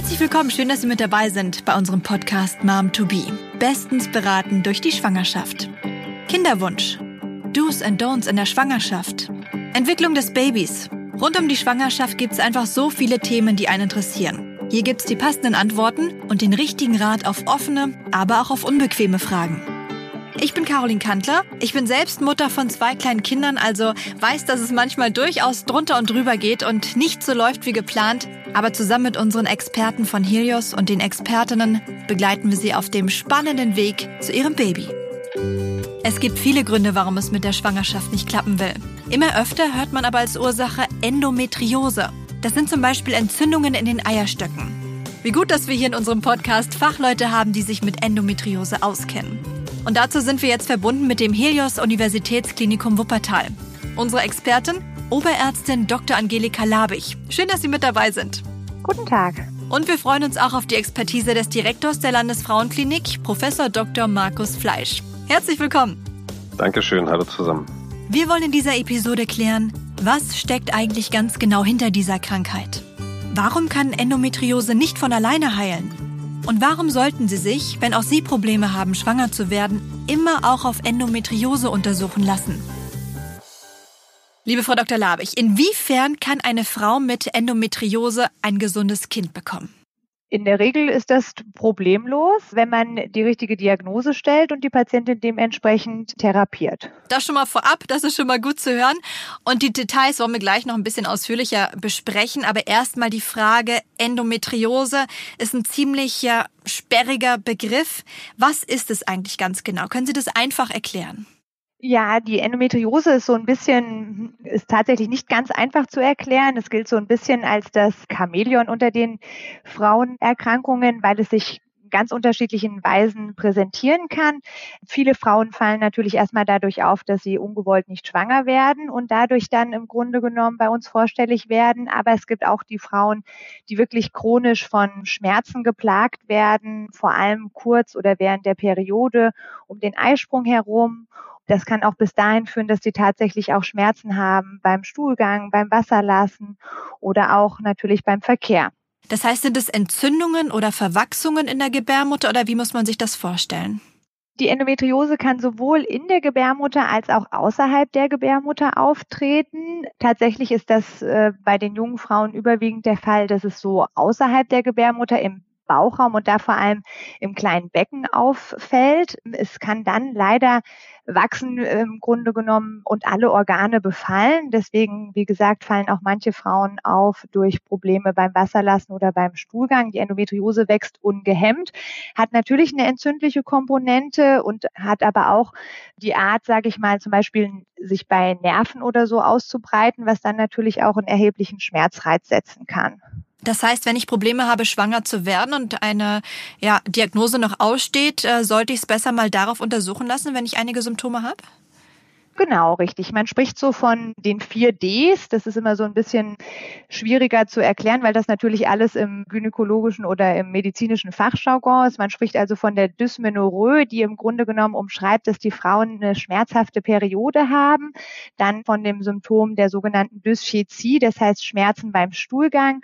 Herzlich willkommen, schön, dass Sie mit dabei sind bei unserem Podcast Mom to Be. Bestens beraten durch die Schwangerschaft. Kinderwunsch. Do's and Don'ts in der Schwangerschaft. Entwicklung des Babys. Rund um die Schwangerschaft gibt es einfach so viele Themen, die einen interessieren. Hier gibt's die passenden Antworten und den richtigen Rat auf offene, aber auch auf unbequeme Fragen. Ich bin Caroline Kantler. Ich bin selbst Mutter von zwei kleinen Kindern, also weiß, dass es manchmal durchaus drunter und drüber geht und nicht so läuft wie geplant. Aber zusammen mit unseren Experten von Helios und den Expertinnen begleiten wir sie auf dem spannenden Weg zu ihrem Baby. Es gibt viele Gründe, warum es mit der Schwangerschaft nicht klappen will. Immer öfter hört man aber als Ursache Endometriose. Das sind zum Beispiel Entzündungen in den Eierstöcken. Wie gut, dass wir hier in unserem Podcast Fachleute haben, die sich mit Endometriose auskennen. Und dazu sind wir jetzt verbunden mit dem Helios Universitätsklinikum Wuppertal. Unsere Expertin, Oberärztin Dr. Angelika Labich. Schön, dass Sie mit dabei sind. Guten Tag. Und wir freuen uns auch auf die Expertise des Direktors der Landesfrauenklinik, Professor Dr. Markus Fleisch. Herzlich willkommen. Dankeschön, hallo zusammen. Wir wollen in dieser Episode klären, was steckt eigentlich ganz genau hinter dieser Krankheit? Warum kann Endometriose nicht von alleine heilen? Und warum sollten Sie sich, wenn auch Sie Probleme haben, schwanger zu werden, immer auch auf Endometriose untersuchen lassen? Liebe Frau Dr. Labich, inwiefern kann eine Frau mit Endometriose ein gesundes Kind bekommen? In der Regel ist das problemlos, wenn man die richtige Diagnose stellt und die Patientin dementsprechend therapiert. Das schon mal vorab, das ist schon mal gut zu hören. Und die Details wollen wir gleich noch ein bisschen ausführlicher besprechen. Aber erstmal die Frage, Endometriose ist ein ziemlich sperriger Begriff. Was ist es eigentlich ganz genau? Können Sie das einfach erklären? Ja, die Endometriose ist so ein bisschen, ist tatsächlich nicht ganz einfach zu erklären. Es gilt so ein bisschen als das Chamäleon unter den Frauenerkrankungen, weil es sich ganz unterschiedlichen Weisen präsentieren kann. Viele Frauen fallen natürlich erstmal dadurch auf, dass sie ungewollt nicht schwanger werden und dadurch dann im Grunde genommen bei uns vorstellig werden. Aber es gibt auch die Frauen, die wirklich chronisch von Schmerzen geplagt werden, vor allem kurz oder während der Periode um den Eisprung herum das kann auch bis dahin führen, dass sie tatsächlich auch Schmerzen haben beim Stuhlgang, beim Wasserlassen oder auch natürlich beim Verkehr. Das heißt, sind es Entzündungen oder Verwachsungen in der Gebärmutter oder wie muss man sich das vorstellen? Die Endometriose kann sowohl in der Gebärmutter als auch außerhalb der Gebärmutter auftreten. Tatsächlich ist das äh, bei den jungen Frauen überwiegend der Fall, dass es so außerhalb der Gebärmutter im Bauchraum und da vor allem im kleinen Becken auffällt. Es kann dann leider wachsen im Grunde genommen und alle Organe befallen. Deswegen, wie gesagt, fallen auch manche Frauen auf durch Probleme beim Wasserlassen oder beim Stuhlgang. Die Endometriose wächst ungehemmt, hat natürlich eine entzündliche Komponente und hat aber auch die Art, sage ich mal, zum Beispiel sich bei Nerven oder so auszubreiten, was dann natürlich auch einen erheblichen Schmerzreiz setzen kann. Das heißt, wenn ich Probleme habe, schwanger zu werden und eine ja, Diagnose noch aussteht, äh, sollte ich es besser mal darauf untersuchen lassen, wenn ich einige Symptome habe? Genau, richtig. Man spricht so von den vier Ds. Das ist immer so ein bisschen schwieriger zu erklären, weil das natürlich alles im gynäkologischen oder im medizinischen Fachjargon ist. Man spricht also von der Dysmenorrhoe, die im Grunde genommen umschreibt, dass die Frauen eine schmerzhafte Periode haben. Dann von dem Symptom der sogenannten Dyschäzie, das heißt Schmerzen beim Stuhlgang.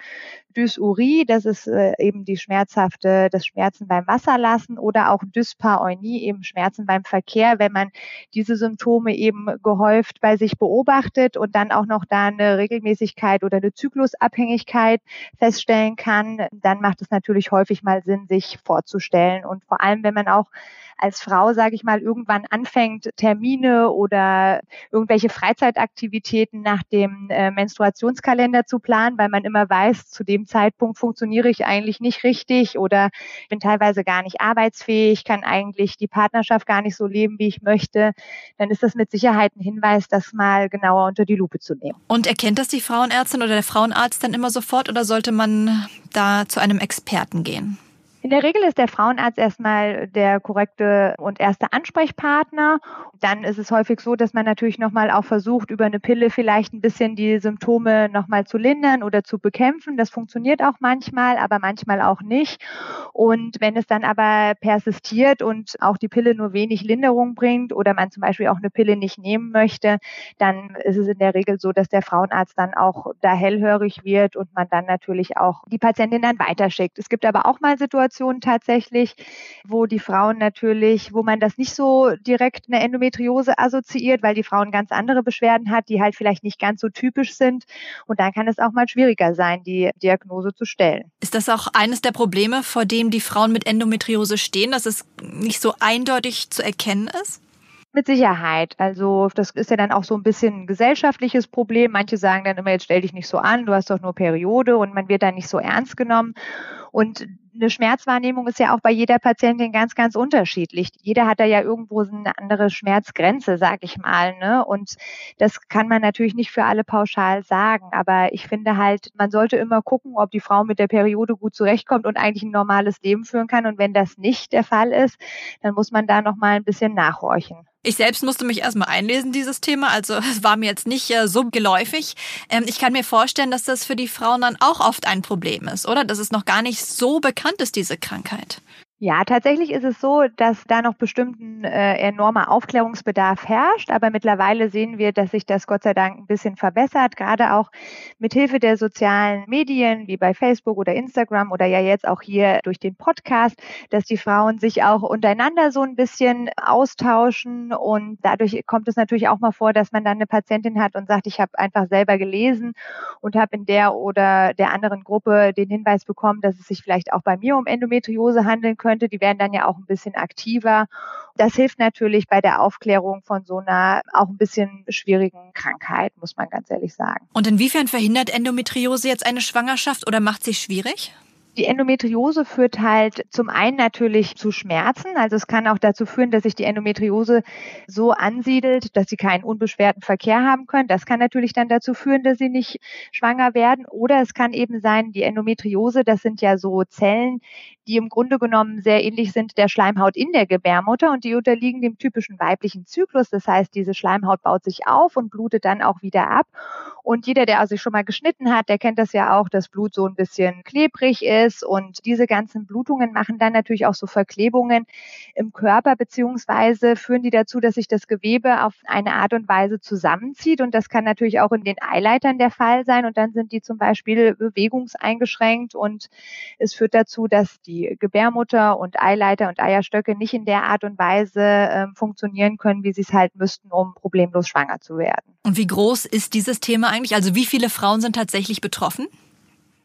Dysurie, das ist äh, eben die schmerzhafte, das Schmerzen beim Wasserlassen oder auch Dyspareunie, eben Schmerzen beim Verkehr, wenn man diese Symptome eben gehäuft bei sich beobachtet und dann auch noch da eine Regelmäßigkeit oder eine Zyklusabhängigkeit feststellen kann, dann macht es natürlich häufig mal Sinn, sich vorzustellen. Und vor allem, wenn man auch als Frau, sage ich mal, irgendwann anfängt, Termine oder irgendwelche Freizeitaktivitäten nach dem äh, Menstruationskalender zu planen, weil man immer weiß, zu dem Zeitpunkt funktioniere ich eigentlich nicht richtig oder bin teilweise gar nicht arbeitsfähig, kann eigentlich die Partnerschaft gar nicht so leben, wie ich möchte, dann ist das mit Sicherheit ein Hinweis, das mal genauer unter die Lupe zu nehmen. Und erkennt das die Frauenärztin oder der Frauenarzt dann immer sofort oder sollte man da zu einem Experten gehen? In der Regel ist der Frauenarzt erstmal der korrekte und erste Ansprechpartner. Dann ist es häufig so, dass man natürlich nochmal auch versucht, über eine Pille vielleicht ein bisschen die Symptome nochmal zu lindern oder zu bekämpfen. Das funktioniert auch manchmal, aber manchmal auch nicht. Und wenn es dann aber persistiert und auch die Pille nur wenig Linderung bringt oder man zum Beispiel auch eine Pille nicht nehmen möchte, dann ist es in der Regel so, dass der Frauenarzt dann auch da hellhörig wird und man dann natürlich auch die Patientin dann weiterschickt. Es gibt aber auch mal Situationen, Situationen tatsächlich, wo die Frauen natürlich, wo man das nicht so direkt eine Endometriose assoziiert, weil die Frauen ganz andere Beschwerden hat, die halt vielleicht nicht ganz so typisch sind. Und dann kann es auch mal schwieriger sein, die Diagnose zu stellen. Ist das auch eines der Probleme, vor dem die Frauen mit Endometriose stehen, dass es nicht so eindeutig zu erkennen ist? Mit Sicherheit. Also das ist ja dann auch so ein bisschen ein gesellschaftliches Problem. Manche sagen dann immer, jetzt stell dich nicht so an, du hast doch nur Periode und man wird dann nicht so ernst genommen. Und eine Schmerzwahrnehmung ist ja auch bei jeder Patientin ganz, ganz unterschiedlich. Jeder hat da ja irgendwo eine andere Schmerzgrenze, sag ich mal. Ne? Und das kann man natürlich nicht für alle pauschal sagen. Aber ich finde halt, man sollte immer gucken, ob die Frau mit der Periode gut zurechtkommt und eigentlich ein normales Leben führen kann. Und wenn das nicht der Fall ist, dann muss man da noch mal ein bisschen nachhorchen. Ich selbst musste mich erstmal einlesen, dieses Thema. Also es war mir jetzt nicht äh, so geläufig. Ähm, ich kann mir vorstellen, dass das für die Frauen dann auch oft ein Problem ist, oder? Dass es noch gar nicht so bekannt ist, diese Krankheit. Ja, tatsächlich ist es so, dass da noch bestimmten äh, enormer Aufklärungsbedarf herrscht, aber mittlerweile sehen wir, dass sich das Gott sei Dank ein bisschen verbessert, gerade auch mit Hilfe der sozialen Medien wie bei Facebook oder Instagram oder ja jetzt auch hier durch den Podcast, dass die Frauen sich auch untereinander so ein bisschen austauschen und dadurch kommt es natürlich auch mal vor, dass man dann eine Patientin hat und sagt, ich habe einfach selber gelesen und habe in der oder der anderen Gruppe den Hinweis bekommen, dass es sich vielleicht auch bei mir um Endometriose handeln könnte. Die werden dann ja auch ein bisschen aktiver. Das hilft natürlich bei der Aufklärung von so einer auch ein bisschen schwierigen Krankheit, muss man ganz ehrlich sagen. Und inwiefern verhindert Endometriose jetzt eine Schwangerschaft oder macht sie schwierig? Die Endometriose führt halt zum einen natürlich zu Schmerzen. Also es kann auch dazu führen, dass sich die Endometriose so ansiedelt, dass sie keinen unbeschwerten Verkehr haben können. Das kann natürlich dann dazu führen, dass sie nicht schwanger werden. Oder es kann eben sein, die Endometriose, das sind ja so Zellen, die im Grunde genommen sehr ähnlich sind der Schleimhaut in der Gebärmutter und die unterliegen dem typischen weiblichen Zyklus. Das heißt, diese Schleimhaut baut sich auf und blutet dann auch wieder ab. Und jeder, der sich schon mal geschnitten hat, der kennt das ja auch, dass Blut so ein bisschen klebrig ist und diese ganzen Blutungen machen dann natürlich auch so Verklebungen im Körper beziehungsweise führen die dazu, dass sich das Gewebe auf eine Art und Weise zusammenzieht und das kann natürlich auch in den Eileitern der Fall sein und dann sind die zum Beispiel bewegungseingeschränkt und es führt dazu, dass die die Gebärmutter und Eileiter und Eierstöcke nicht in der Art und Weise äh, funktionieren können, wie sie es halt müssten, um problemlos schwanger zu werden. Und wie groß ist dieses Thema eigentlich? Also wie viele Frauen sind tatsächlich betroffen?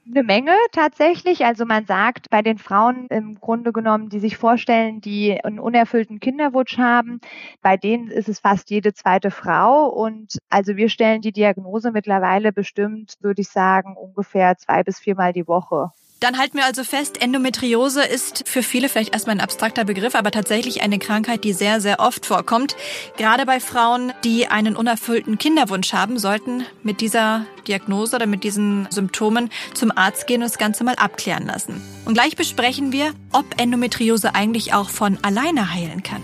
Eine Menge tatsächlich. Also man sagt bei den Frauen im Grunde genommen, die sich vorstellen, die einen unerfüllten Kinderwunsch haben, bei denen ist es fast jede zweite Frau. Und also wir stellen die Diagnose mittlerweile bestimmt, würde ich sagen, ungefähr zwei bis viermal die Woche. Dann halten wir also fest, Endometriose ist für viele vielleicht erstmal ein abstrakter Begriff, aber tatsächlich eine Krankheit, die sehr, sehr oft vorkommt. Gerade bei Frauen, die einen unerfüllten Kinderwunsch haben, sollten mit dieser Diagnose oder mit diesen Symptomen zum Arzt gehen und das Ganze mal abklären lassen. Und gleich besprechen wir, ob Endometriose eigentlich auch von alleine heilen kann.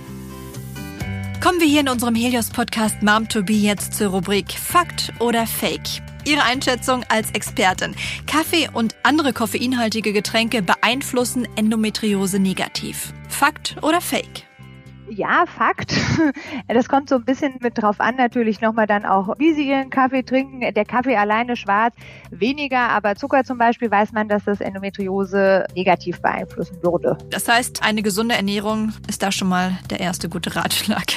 Kommen wir hier in unserem Helios-Podcast Mom to Be jetzt zur Rubrik Fakt oder Fake. Ihre Einschätzung als Expertin. Kaffee und andere koffeinhaltige Getränke beeinflussen Endometriose negativ. Fakt oder Fake? Ja, Fakt. Das kommt so ein bisschen mit drauf an, natürlich nochmal dann auch, wie Sie Ihren Kaffee trinken. Der Kaffee alleine schwarz, weniger, aber Zucker zum Beispiel weiß man, dass das Endometriose negativ beeinflussen würde. Das heißt, eine gesunde Ernährung ist da schon mal der erste gute Ratschlag.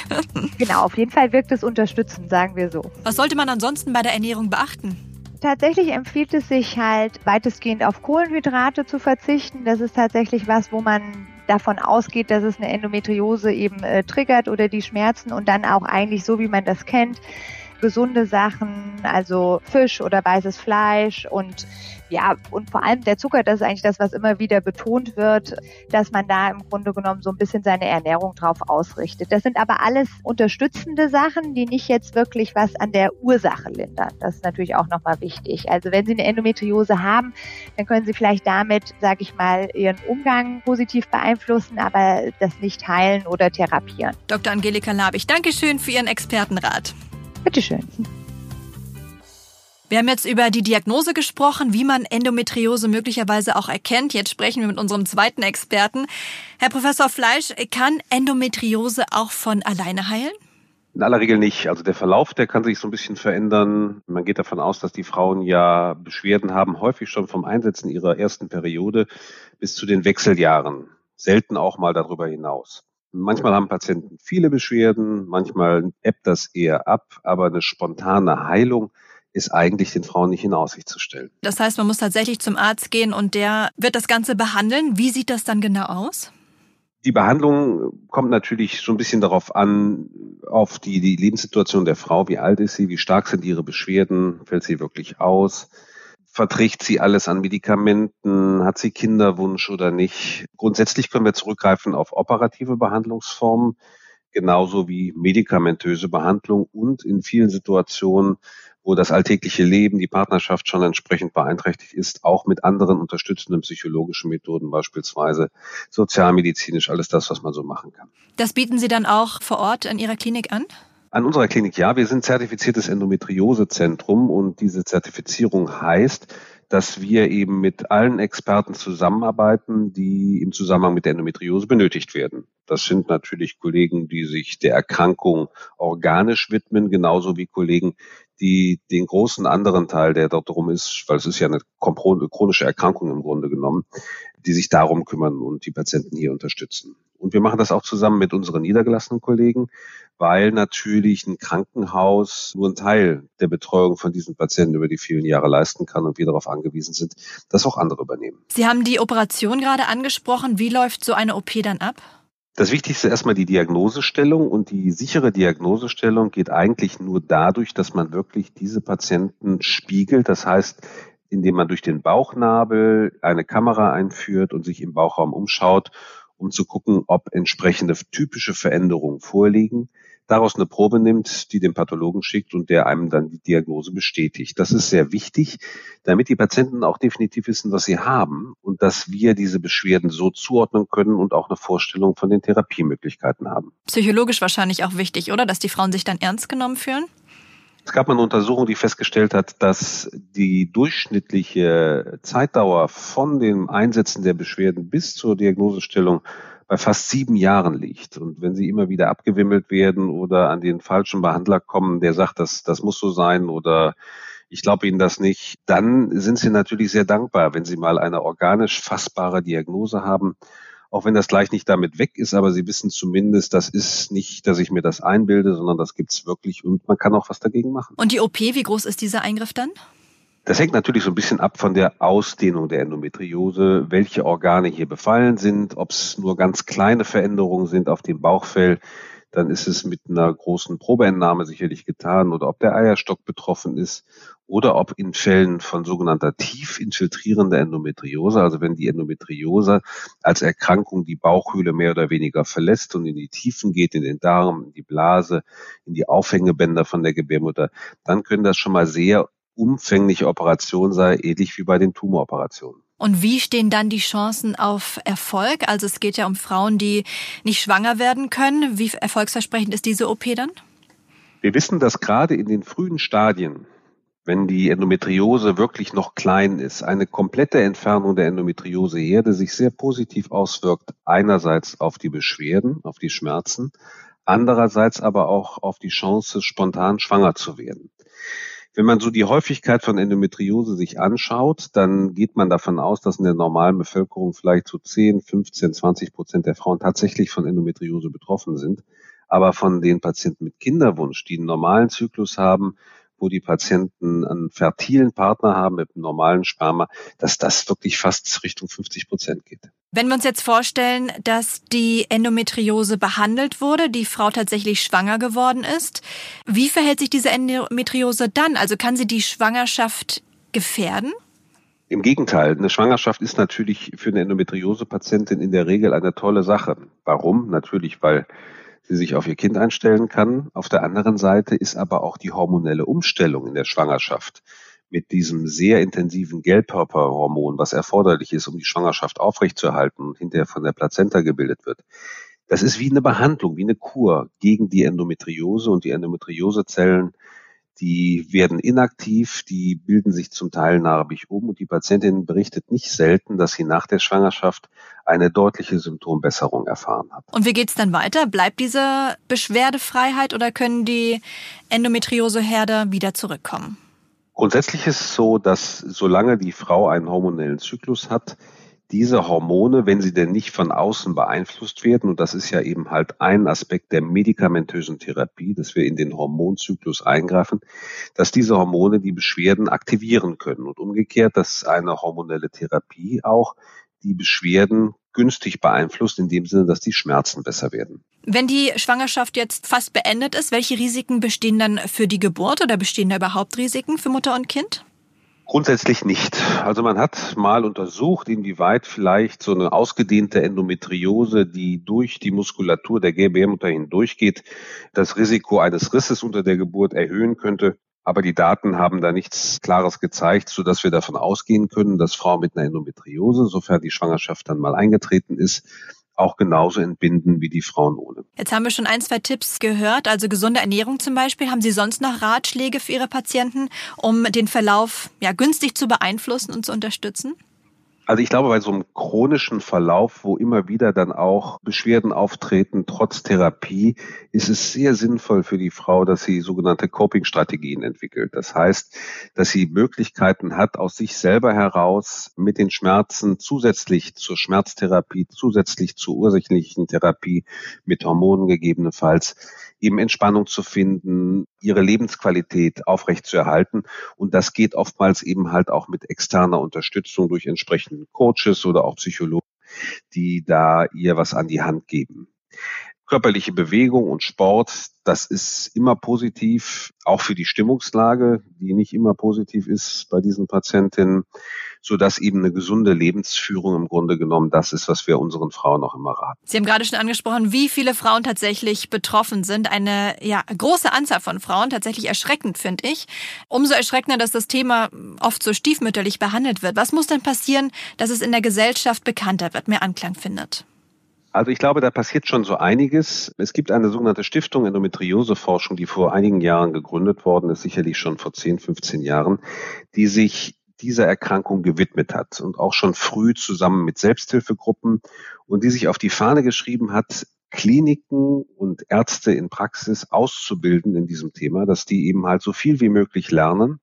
Genau, auf jeden Fall wirkt es unterstützend, sagen wir so. Was sollte man ansonsten bei der Ernährung beachten? Tatsächlich empfiehlt es sich halt weitestgehend auf Kohlenhydrate zu verzichten. Das ist tatsächlich was, wo man davon ausgeht, dass es eine Endometriose eben äh, triggert oder die Schmerzen und dann auch eigentlich so, wie man das kennt, gesunde Sachen, also Fisch oder weißes Fleisch und ja, und vor allem der Zucker, das ist eigentlich das, was immer wieder betont wird, dass man da im Grunde genommen so ein bisschen seine Ernährung drauf ausrichtet. Das sind aber alles unterstützende Sachen, die nicht jetzt wirklich was an der Ursache lindern. Das ist natürlich auch nochmal wichtig. Also wenn Sie eine Endometriose haben, dann können Sie vielleicht damit, sage ich mal, Ihren Umgang positiv beeinflussen, aber das nicht heilen oder therapieren. Dr. Angelika Labich, Dankeschön für Ihren Expertenrat. Bitteschön. Wir haben jetzt über die Diagnose gesprochen, wie man Endometriose möglicherweise auch erkennt. Jetzt sprechen wir mit unserem zweiten Experten. Herr Professor Fleisch, kann Endometriose auch von alleine heilen? In aller Regel nicht. Also der Verlauf, der kann sich so ein bisschen verändern. Man geht davon aus, dass die Frauen ja Beschwerden haben, häufig schon vom Einsetzen ihrer ersten Periode bis zu den Wechseljahren. Selten auch mal darüber hinaus. Manchmal haben Patienten viele Beschwerden, manchmal ebbt das eher ab, aber eine spontane Heilung ist eigentlich den Frauen nicht in Aussicht zu stellen. Das heißt, man muss tatsächlich zum Arzt gehen und der wird das Ganze behandeln. Wie sieht das dann genau aus? Die Behandlung kommt natürlich so ein bisschen darauf an, auf die, die Lebenssituation der Frau. Wie alt ist sie? Wie stark sind ihre Beschwerden? Fällt sie wirklich aus? Verträgt sie alles an Medikamenten? Hat sie Kinderwunsch oder nicht? Grundsätzlich können wir zurückgreifen auf operative Behandlungsformen, genauso wie medikamentöse Behandlung und in vielen Situationen wo das alltägliche Leben, die Partnerschaft schon entsprechend beeinträchtigt ist, auch mit anderen unterstützenden psychologischen Methoden, beispielsweise sozialmedizinisch, alles das, was man so machen kann. Das bieten Sie dann auch vor Ort in Ihrer Klinik an? An unserer Klinik ja. Wir sind zertifiziertes Endometriosezentrum und diese Zertifizierung heißt, dass wir eben mit allen Experten zusammenarbeiten, die im Zusammenhang mit der Endometriose benötigt werden. Das sind natürlich Kollegen, die sich der Erkrankung organisch widmen, genauso wie Kollegen, die den großen anderen Teil, der dort drum ist, weil es ist ja eine chronische Erkrankung im Grunde genommen, die sich darum kümmern und die Patienten hier unterstützen. Und wir machen das auch zusammen mit unseren niedergelassenen Kollegen, weil natürlich ein Krankenhaus nur einen Teil der Betreuung von diesen Patienten über die vielen Jahre leisten kann und wir darauf angewiesen sind, dass auch andere übernehmen. Sie haben die Operation gerade angesprochen. Wie läuft so eine OP dann ab? Das Wichtigste ist erstmal die Diagnosestellung und die sichere Diagnosestellung geht eigentlich nur dadurch, dass man wirklich diese Patienten spiegelt. Das heißt, indem man durch den Bauchnabel eine Kamera einführt und sich im Bauchraum umschaut, um zu gucken, ob entsprechende typische Veränderungen vorliegen daraus eine Probe nimmt, die den Pathologen schickt und der einem dann die Diagnose bestätigt. Das ist sehr wichtig, damit die Patienten auch definitiv wissen, was sie haben und dass wir diese Beschwerden so zuordnen können und auch eine Vorstellung von den Therapiemöglichkeiten haben. Psychologisch wahrscheinlich auch wichtig, oder? Dass die Frauen sich dann ernst genommen fühlen? Es gab eine Untersuchung, die festgestellt hat, dass die durchschnittliche Zeitdauer von dem Einsetzen der Beschwerden bis zur Diagnosestellung bei fast sieben Jahren liegt. Und wenn sie immer wieder abgewimmelt werden oder an den falschen Behandler kommen, der sagt, das, das muss so sein oder ich glaube Ihnen das nicht, dann sind Sie natürlich sehr dankbar, wenn Sie mal eine organisch fassbare Diagnose haben. Auch wenn das gleich nicht damit weg ist, aber Sie wissen zumindest, das ist nicht, dass ich mir das einbilde, sondern das gibt's wirklich und man kann auch was dagegen machen. Und die OP, wie groß ist dieser Eingriff dann? Das hängt natürlich so ein bisschen ab von der Ausdehnung der Endometriose, welche Organe hier befallen sind, ob es nur ganz kleine Veränderungen sind auf dem Bauchfell, dann ist es mit einer großen Probeentnahme sicherlich getan oder ob der Eierstock betroffen ist oder ob in Fällen von sogenannter tief infiltrierender Endometriose, also wenn die Endometriose als Erkrankung die Bauchhöhle mehr oder weniger verlässt und in die Tiefen geht, in den Darm, in die Blase, in die Aufhängebänder von der Gebärmutter, dann können das schon mal sehr umfängliche Operation sei, ähnlich wie bei den Tumoroperationen. Und wie stehen dann die Chancen auf Erfolg? Also es geht ja um Frauen, die nicht schwanger werden können. Wie erfolgsversprechend ist diese OP dann? Wir wissen, dass gerade in den frühen Stadien, wenn die Endometriose wirklich noch klein ist, eine komplette Entfernung der Endometrioseherde sich sehr positiv auswirkt. Einerseits auf die Beschwerden, auf die Schmerzen, andererseits aber auch auf die Chance, spontan schwanger zu werden. Wenn man so die Häufigkeit von Endometriose sich anschaut, dann geht man davon aus, dass in der normalen Bevölkerung vielleicht so 10, 15, 20 Prozent der Frauen tatsächlich von Endometriose betroffen sind. Aber von den Patienten mit Kinderwunsch, die einen normalen Zyklus haben, wo die Patienten einen fertilen Partner haben mit einem normalen Sperma, dass das wirklich fast Richtung 50 Prozent geht. Wenn wir uns jetzt vorstellen, dass die Endometriose behandelt wurde, die Frau tatsächlich schwanger geworden ist, wie verhält sich diese Endometriose dann? Also kann sie die Schwangerschaft gefährden? Im Gegenteil, eine Schwangerschaft ist natürlich für eine Endometriose-Patientin in der Regel eine tolle Sache. Warum? Natürlich, weil sie sich auf ihr Kind einstellen kann. Auf der anderen Seite ist aber auch die hormonelle Umstellung in der Schwangerschaft mit diesem sehr intensiven Gelbkörperhormon, was erforderlich ist, um die Schwangerschaft aufrechtzuerhalten und hinterher von der Plazenta gebildet wird. Das ist wie eine Behandlung, wie eine Kur gegen die Endometriose und die Endometriosezellen, die werden inaktiv, die bilden sich zum Teil narbig um und die Patientin berichtet nicht selten, dass sie nach der Schwangerschaft eine deutliche Symptombesserung erfahren hat. Und wie geht's dann weiter? Bleibt diese Beschwerdefreiheit oder können die Endometrioseherde wieder zurückkommen? Grundsätzlich ist es so, dass solange die Frau einen hormonellen Zyklus hat, diese Hormone, wenn sie denn nicht von außen beeinflusst werden, und das ist ja eben halt ein Aspekt der medikamentösen Therapie, dass wir in den Hormonzyklus eingreifen, dass diese Hormone die Beschwerden aktivieren können. Und umgekehrt, dass eine hormonelle Therapie auch die Beschwerden günstig beeinflusst, in dem Sinne, dass die Schmerzen besser werden. Wenn die Schwangerschaft jetzt fast beendet ist, welche Risiken bestehen dann für die Geburt oder bestehen da überhaupt Risiken für Mutter und Kind? Grundsätzlich nicht. Also man hat mal untersucht, inwieweit vielleicht so eine ausgedehnte Endometriose, die durch die Muskulatur der Gebärmutter hindurchgeht, das Risiko eines Risses unter der Geburt erhöhen könnte. Aber die Daten haben da nichts Klares gezeigt, so dass wir davon ausgehen können, dass Frauen mit einer Endometriose, sofern die Schwangerschaft dann mal eingetreten ist, auch genauso entbinden wie die Frauen ohne. Jetzt haben wir schon ein, zwei Tipps gehört, also gesunde Ernährung zum Beispiel. Haben Sie sonst noch Ratschläge für Ihre Patienten, um den Verlauf ja, günstig zu beeinflussen und zu unterstützen? Also ich glaube, bei so einem chronischen Verlauf, wo immer wieder dann auch Beschwerden auftreten, trotz Therapie, ist es sehr sinnvoll für die Frau, dass sie sogenannte Coping-Strategien entwickelt. Das heißt, dass sie Möglichkeiten hat, aus sich selber heraus mit den Schmerzen zusätzlich zur Schmerztherapie, zusätzlich zur ursächlichen Therapie mit Hormonen gegebenenfalls eben Entspannung zu finden, ihre Lebensqualität aufrechtzuerhalten. Und das geht oftmals eben halt auch mit externer Unterstützung durch entsprechende Coaches oder auch Psychologen, die da ihr was an die Hand geben. Körperliche Bewegung und Sport, das ist immer positiv, auch für die Stimmungslage, die nicht immer positiv ist bei diesen Patientinnen, so dass eben eine gesunde Lebensführung im Grunde genommen das ist, was wir unseren Frauen auch immer raten. Sie haben gerade schon angesprochen, wie viele Frauen tatsächlich betroffen sind. Eine ja, große Anzahl von Frauen, tatsächlich erschreckend, finde ich. Umso erschreckender, dass das Thema oft so stiefmütterlich behandelt wird. Was muss denn passieren, dass es in der Gesellschaft bekannter wird, mehr Anklang findet? Also ich glaube, da passiert schon so einiges. Es gibt eine sogenannte Stiftung Endometrioseforschung, die vor einigen Jahren gegründet worden ist, sicherlich schon vor 10, 15 Jahren, die sich dieser Erkrankung gewidmet hat und auch schon früh zusammen mit Selbsthilfegruppen und die sich auf die Fahne geschrieben hat, Kliniken und Ärzte in Praxis auszubilden in diesem Thema, dass die eben halt so viel wie möglich lernen,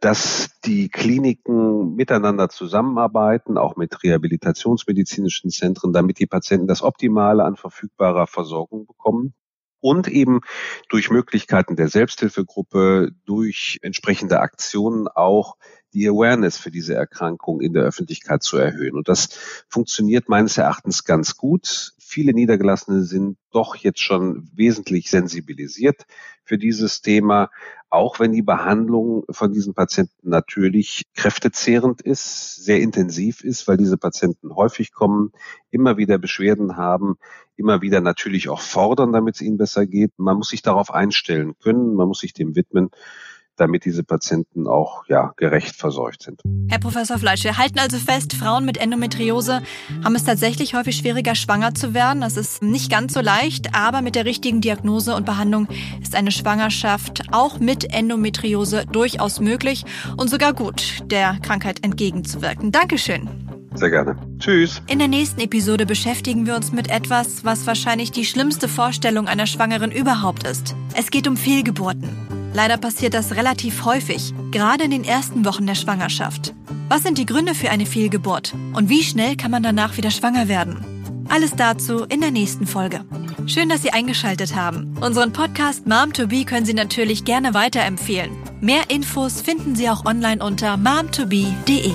dass die Kliniken miteinander zusammenarbeiten, auch mit rehabilitationsmedizinischen Zentren, damit die Patienten das Optimale an verfügbarer Versorgung bekommen und eben durch Möglichkeiten der Selbsthilfegruppe, durch entsprechende Aktionen auch die Awareness für diese Erkrankung in der Öffentlichkeit zu erhöhen. Und das funktioniert meines Erachtens ganz gut. Viele Niedergelassene sind doch jetzt schon wesentlich sensibilisiert für dieses Thema, auch wenn die Behandlung von diesen Patienten natürlich kräftezehrend ist, sehr intensiv ist, weil diese Patienten häufig kommen, immer wieder Beschwerden haben, immer wieder natürlich auch fordern, damit es ihnen besser geht. Man muss sich darauf einstellen können, man muss sich dem widmen damit diese Patienten auch ja, gerecht versorgt sind. Herr Professor Fleisch, wir halten also fest, Frauen mit Endometriose haben es tatsächlich häufig schwieriger, schwanger zu werden. Das ist nicht ganz so leicht, aber mit der richtigen Diagnose und Behandlung ist eine Schwangerschaft auch mit Endometriose durchaus möglich und sogar gut, der Krankheit entgegenzuwirken. Dankeschön. Sehr gerne. Tschüss. In der nächsten Episode beschäftigen wir uns mit etwas, was wahrscheinlich die schlimmste Vorstellung einer Schwangeren überhaupt ist. Es geht um Fehlgeburten. Leider passiert das relativ häufig, gerade in den ersten Wochen der Schwangerschaft. Was sind die Gründe für eine Fehlgeburt und wie schnell kann man danach wieder schwanger werden? Alles dazu in der nächsten Folge. Schön, dass Sie eingeschaltet haben. Unseren Podcast Mom to Be können Sie natürlich gerne weiterempfehlen. Mehr Infos finden Sie auch online unter momtobe.de.